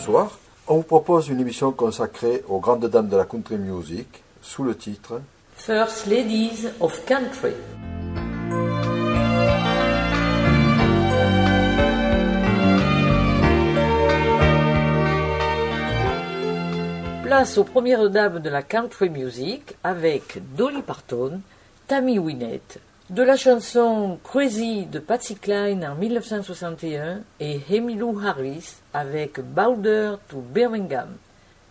bonsoir. On vous propose une émission consacrée aux grandes dames de la country music sous le titre First Ladies of Country. Place aux premières dames de la country music avec Dolly Parton, Tammy Wynette, de la chanson Crazy de Patsy Cline en 1961 et Emmylou Harris avec Boulder to Birmingham.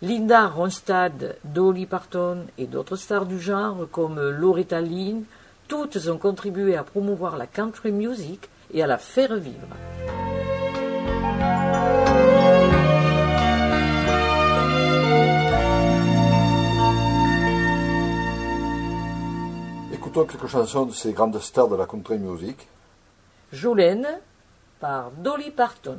Linda Ronstadt, Dolly Parton et d'autres stars du genre comme Loretta Lynn, toutes ont contribué à promouvoir la country music et à la faire vivre. Écoutons quelques chansons de ces grandes stars de la country music. Jolene par Dolly Parton.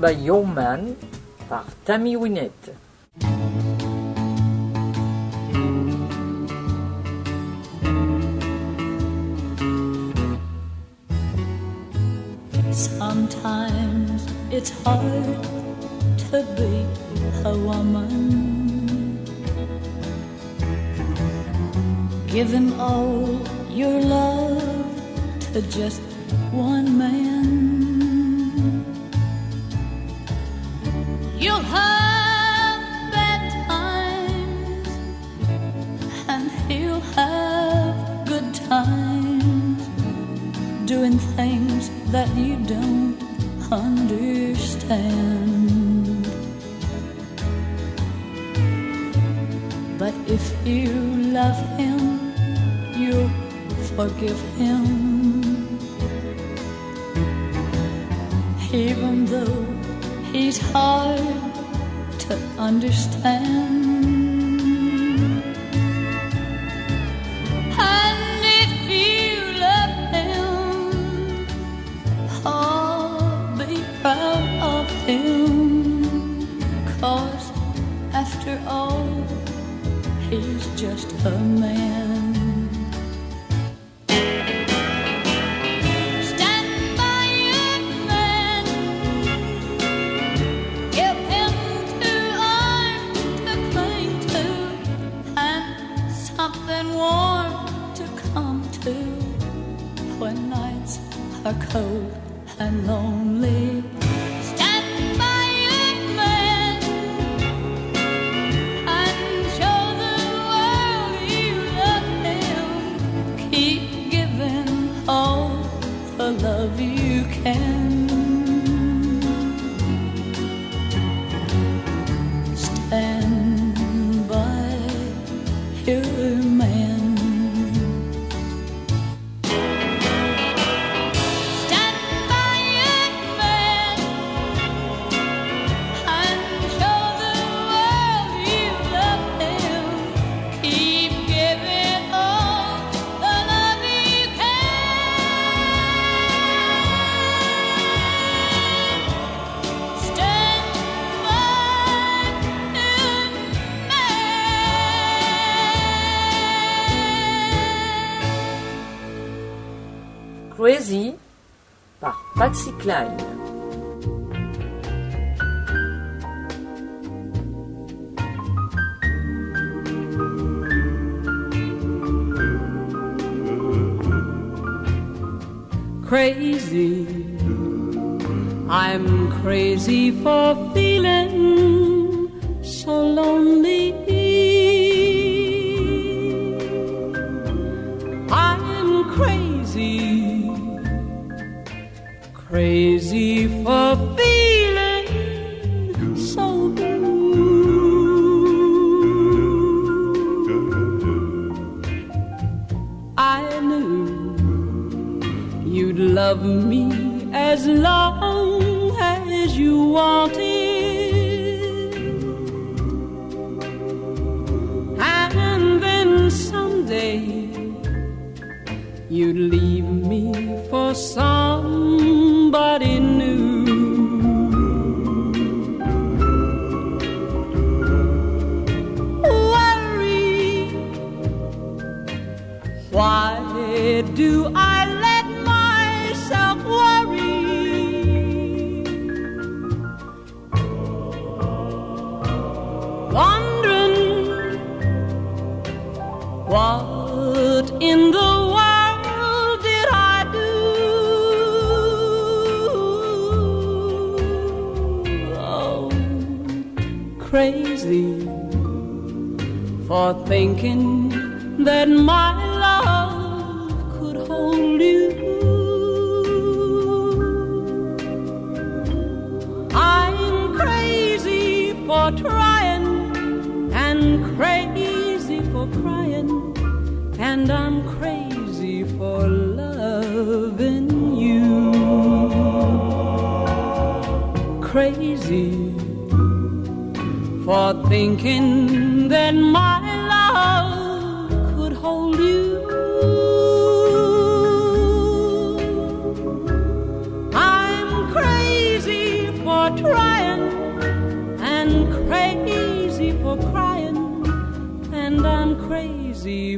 By Your Man par Tammy Wynette. Sometimes it's hard to be a woman. Give him all your love to just one man. That you don't understand. But if you love him, you'll forgive him. Even though he's hard to understand. He's just a man. Patsy Cline. crazy. I'm crazy for feeling love me as long as you want wanted. And then someday you'd leave me for somebody in the world did I do? Oh, crazy for thinking that my love could hold you. I'm crazy for trying and I'm crazy for loving you. Crazy for thinking that my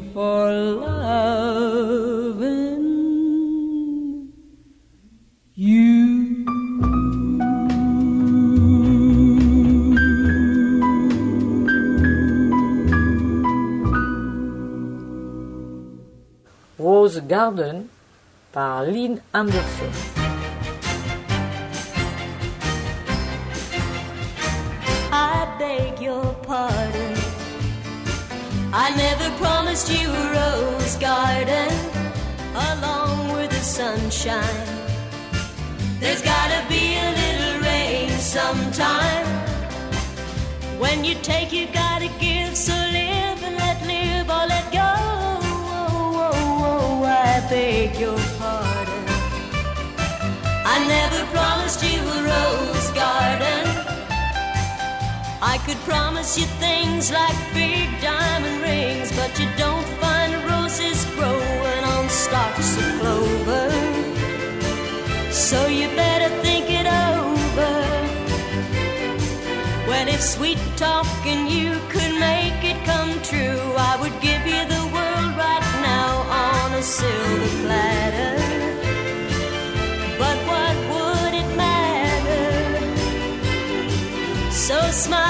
for loving Rose Garden par Lynn Anderson. Promised you a rose garden along with the sunshine. There's gotta be a little rain sometime. When you take, you gotta give. So live and let live or let go. Oh, oh, oh, oh I beg your pardon. I never promised you a rose garden. I could promise you things like big diamond rings, but you don't find roses growing on stalks of clover. So you better think it over. Well, if sweet talking you could make it come true, I would give you the world right now on a silver platter. But what would it matter? So smile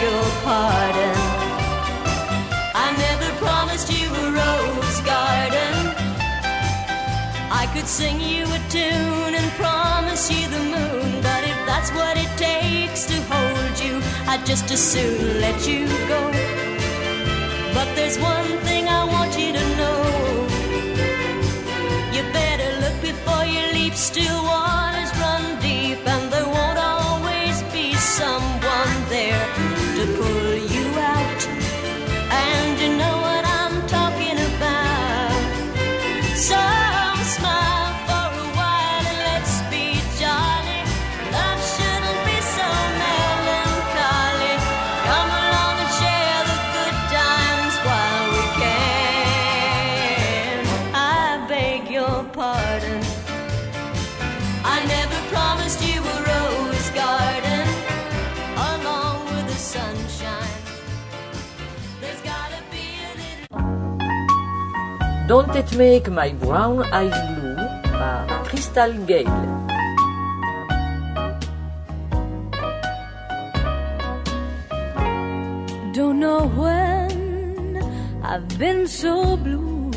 your pardon. I never promised you a rose garden. I could sing you a tune and promise you the moon, but if that's what it takes to hold you, I'd just as soon let you go. But there's one thing I want you to know. You better look before you leap, still waters Don't It Make My Brown Eyes Blue par Crystal Gayle. Don't know when I've been so blue.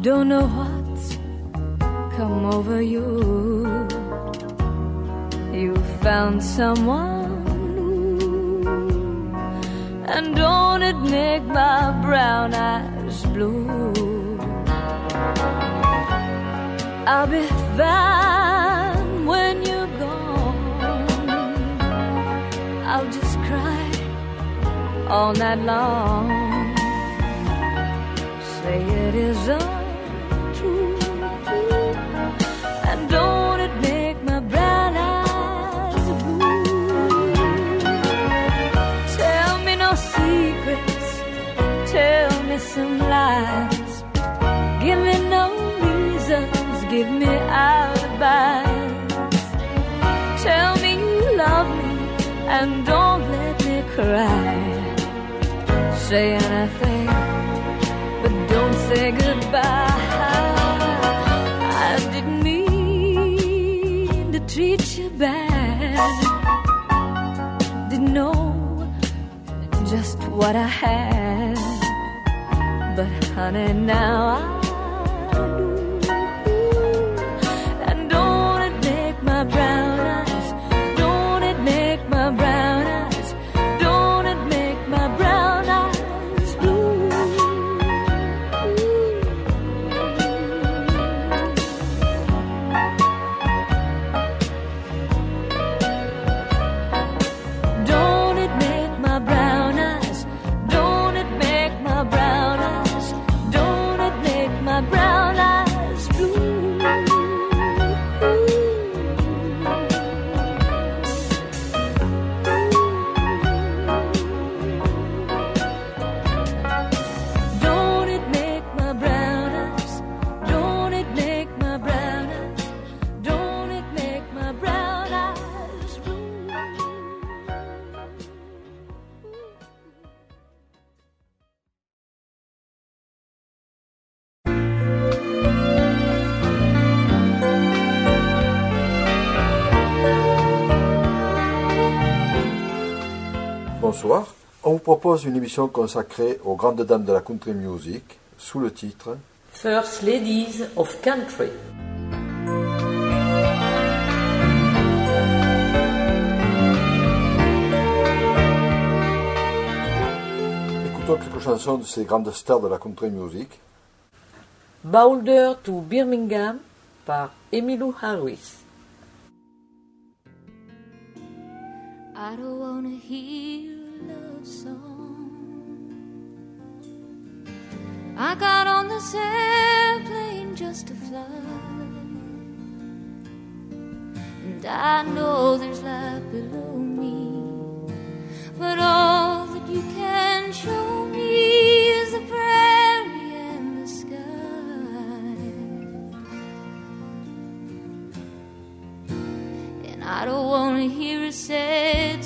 Don't know what's come over you. You found someone new. And don't it make my brown eyes blue? I'll be fine when you're gone. I'll just cry all night long. Say it isn't and don't let me cry. Say anything, but don't say goodbye. I didn't mean to treat you bad. Didn't know just what I had. But honey, now I do. Bonsoir. On vous propose une émission consacrée aux grandes dames de la country music sous le titre First Ladies of Country. Écoutons quelques chansons de ces grandes stars de la country music. Boulder to Birmingham par Emmylou Harris. I don't wanna hear love song. I got on this airplane just to fly. And I know there's life below me, but all that you can show me is the prairie and the sky. And I don't want to hear it said.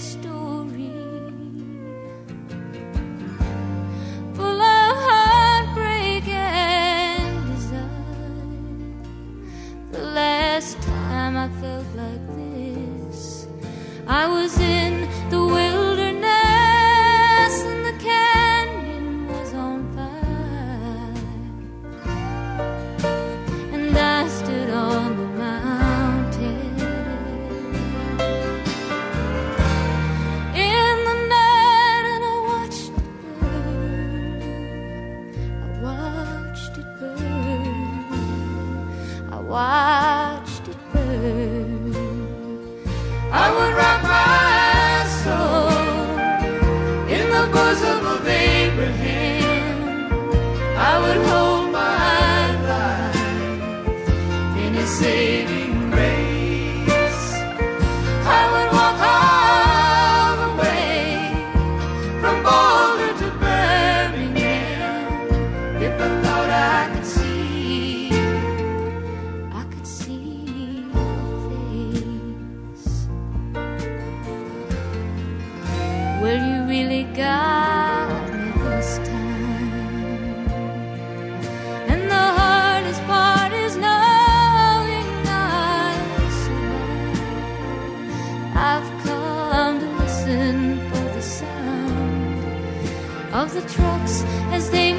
of the trucks as they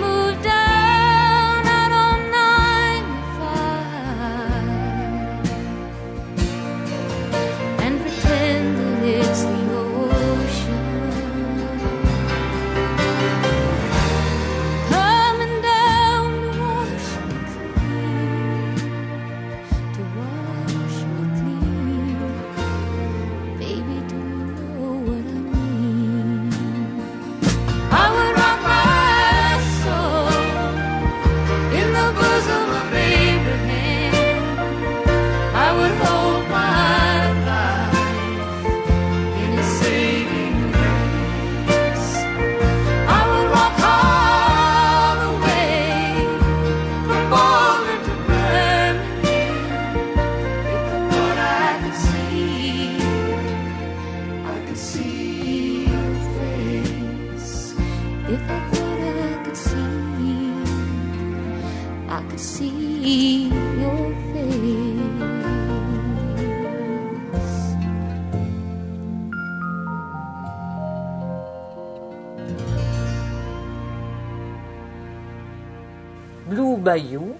Blue Bayou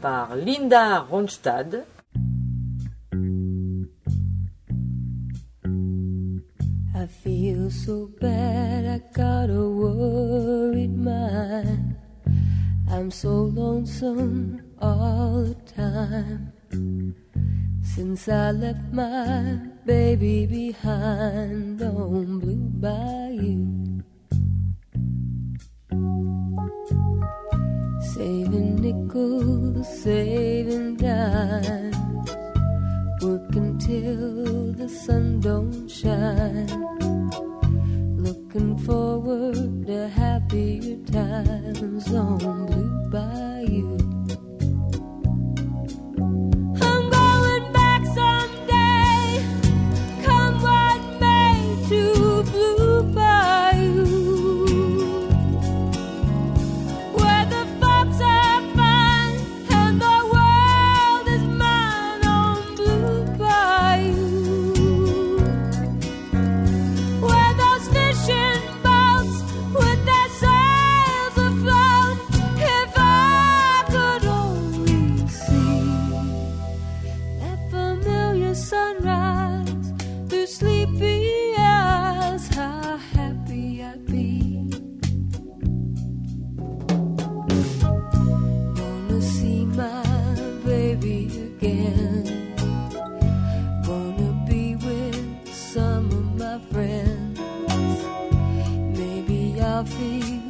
par Linda Ronstad lonesome all the time since I left my baby behind on Blue Bayou. Saving nickels, saving dimes, working till the sun don't shine. Looking forward to happier times on Blue. my friends. Maybe I'll feel.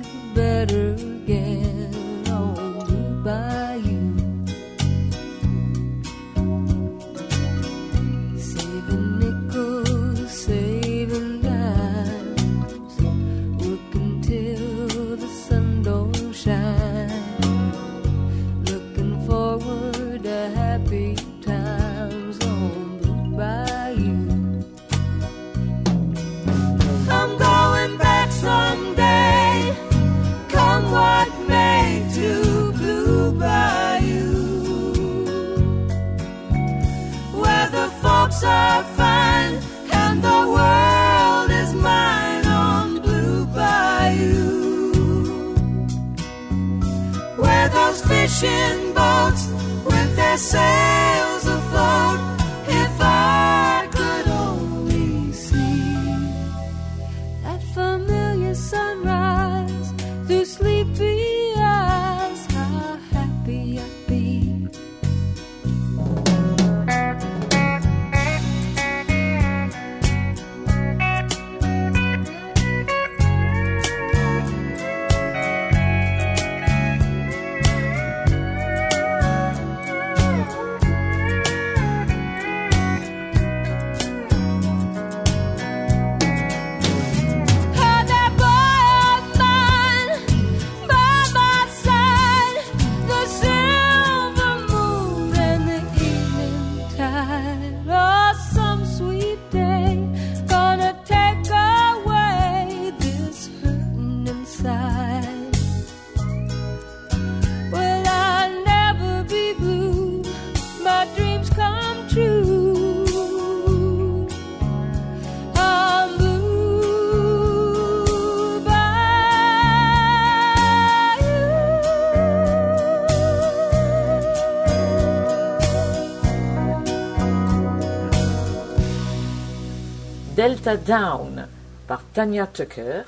Delta Dawn par Tanya Tucker.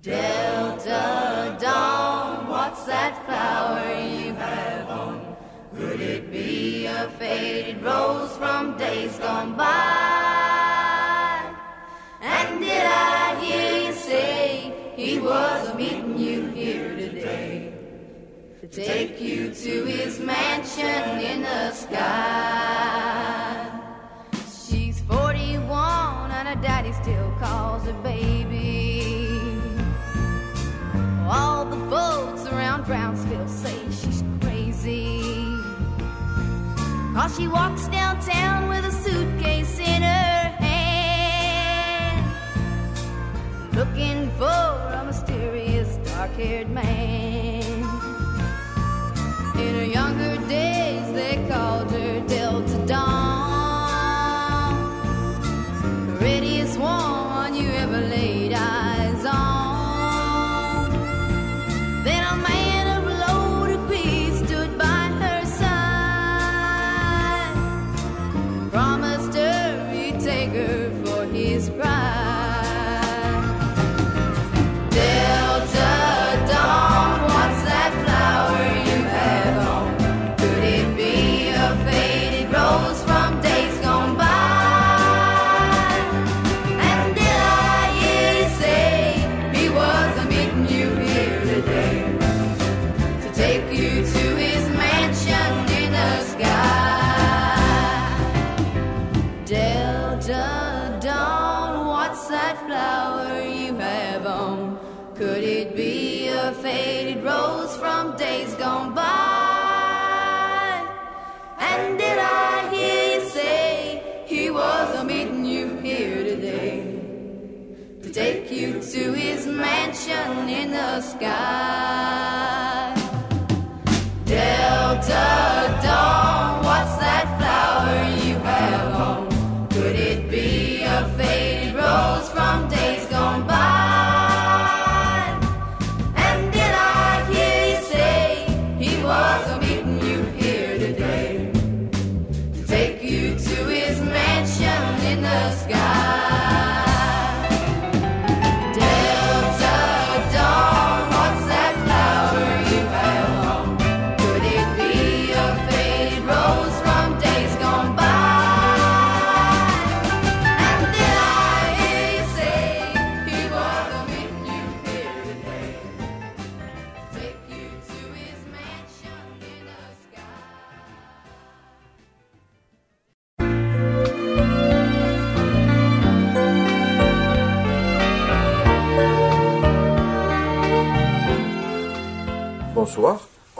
Delta dawn, what's that flower you have on? Could it be a faded rose from days gone by? And did I hear you say he was meeting you here today? To take you to his mansion in the sky. Her baby. All the folks around Brownsville say she's crazy. Cause she walks downtown with a suitcase in her hand. Looking for a mysterious dark haired man. In her younger days, flower you have on? Could it be a faded rose from days gone by? And did I hear you say he was meeting you here today? To take you to his mansion in the sky.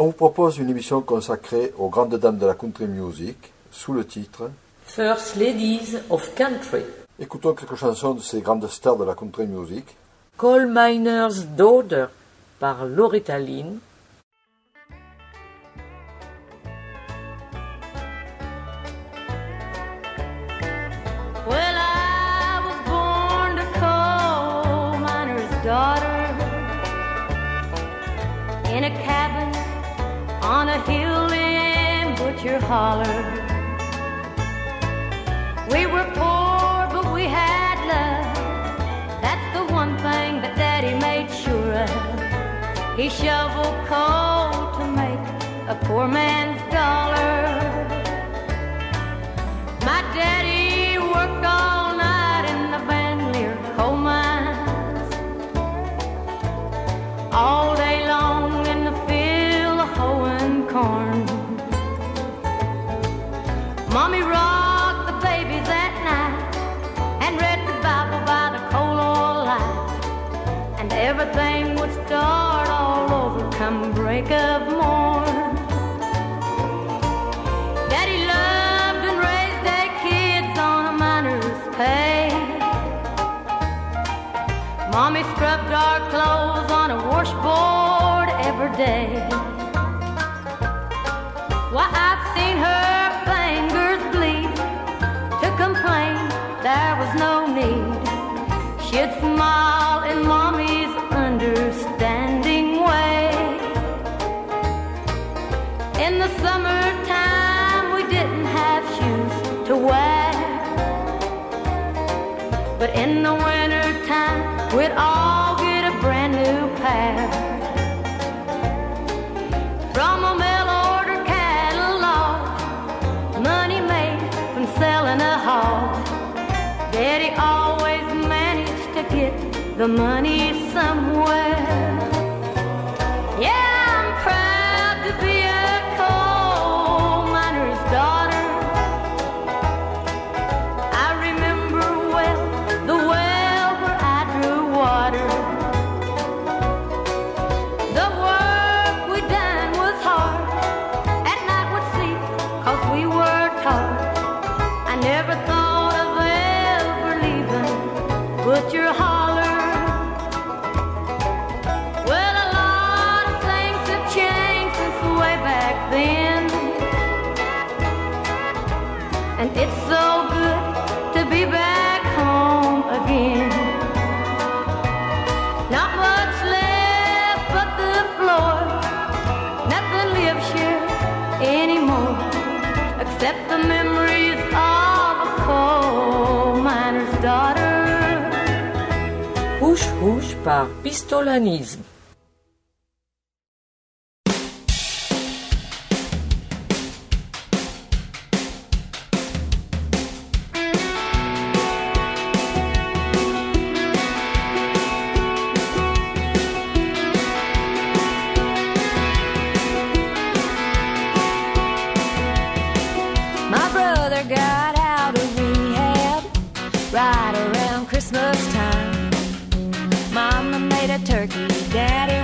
On vous propose une émission consacrée aux grandes dames de la country music sous le titre First Ladies of Country. Écoutons quelques chansons de ces grandes stars de la country music. Coal Miner's Daughter par Loretta Lynn. We were poor, but we had love. That's the one thing that Daddy made sure of. He shoveled coal to make a poor man's dollar. day. Why, I've seen her fingers bleed to complain there was no need. She'd smile in mommy's understanding way. In the summertime, we didn't have shoes to wear. But in the wintertime, we'd all the money's and it's so good to be back home again. Not much left but the floor, nothing lives here anymore except the memories of a coal miner's daughter. Hush Hush par Pistol Annies. made a turkey daddy.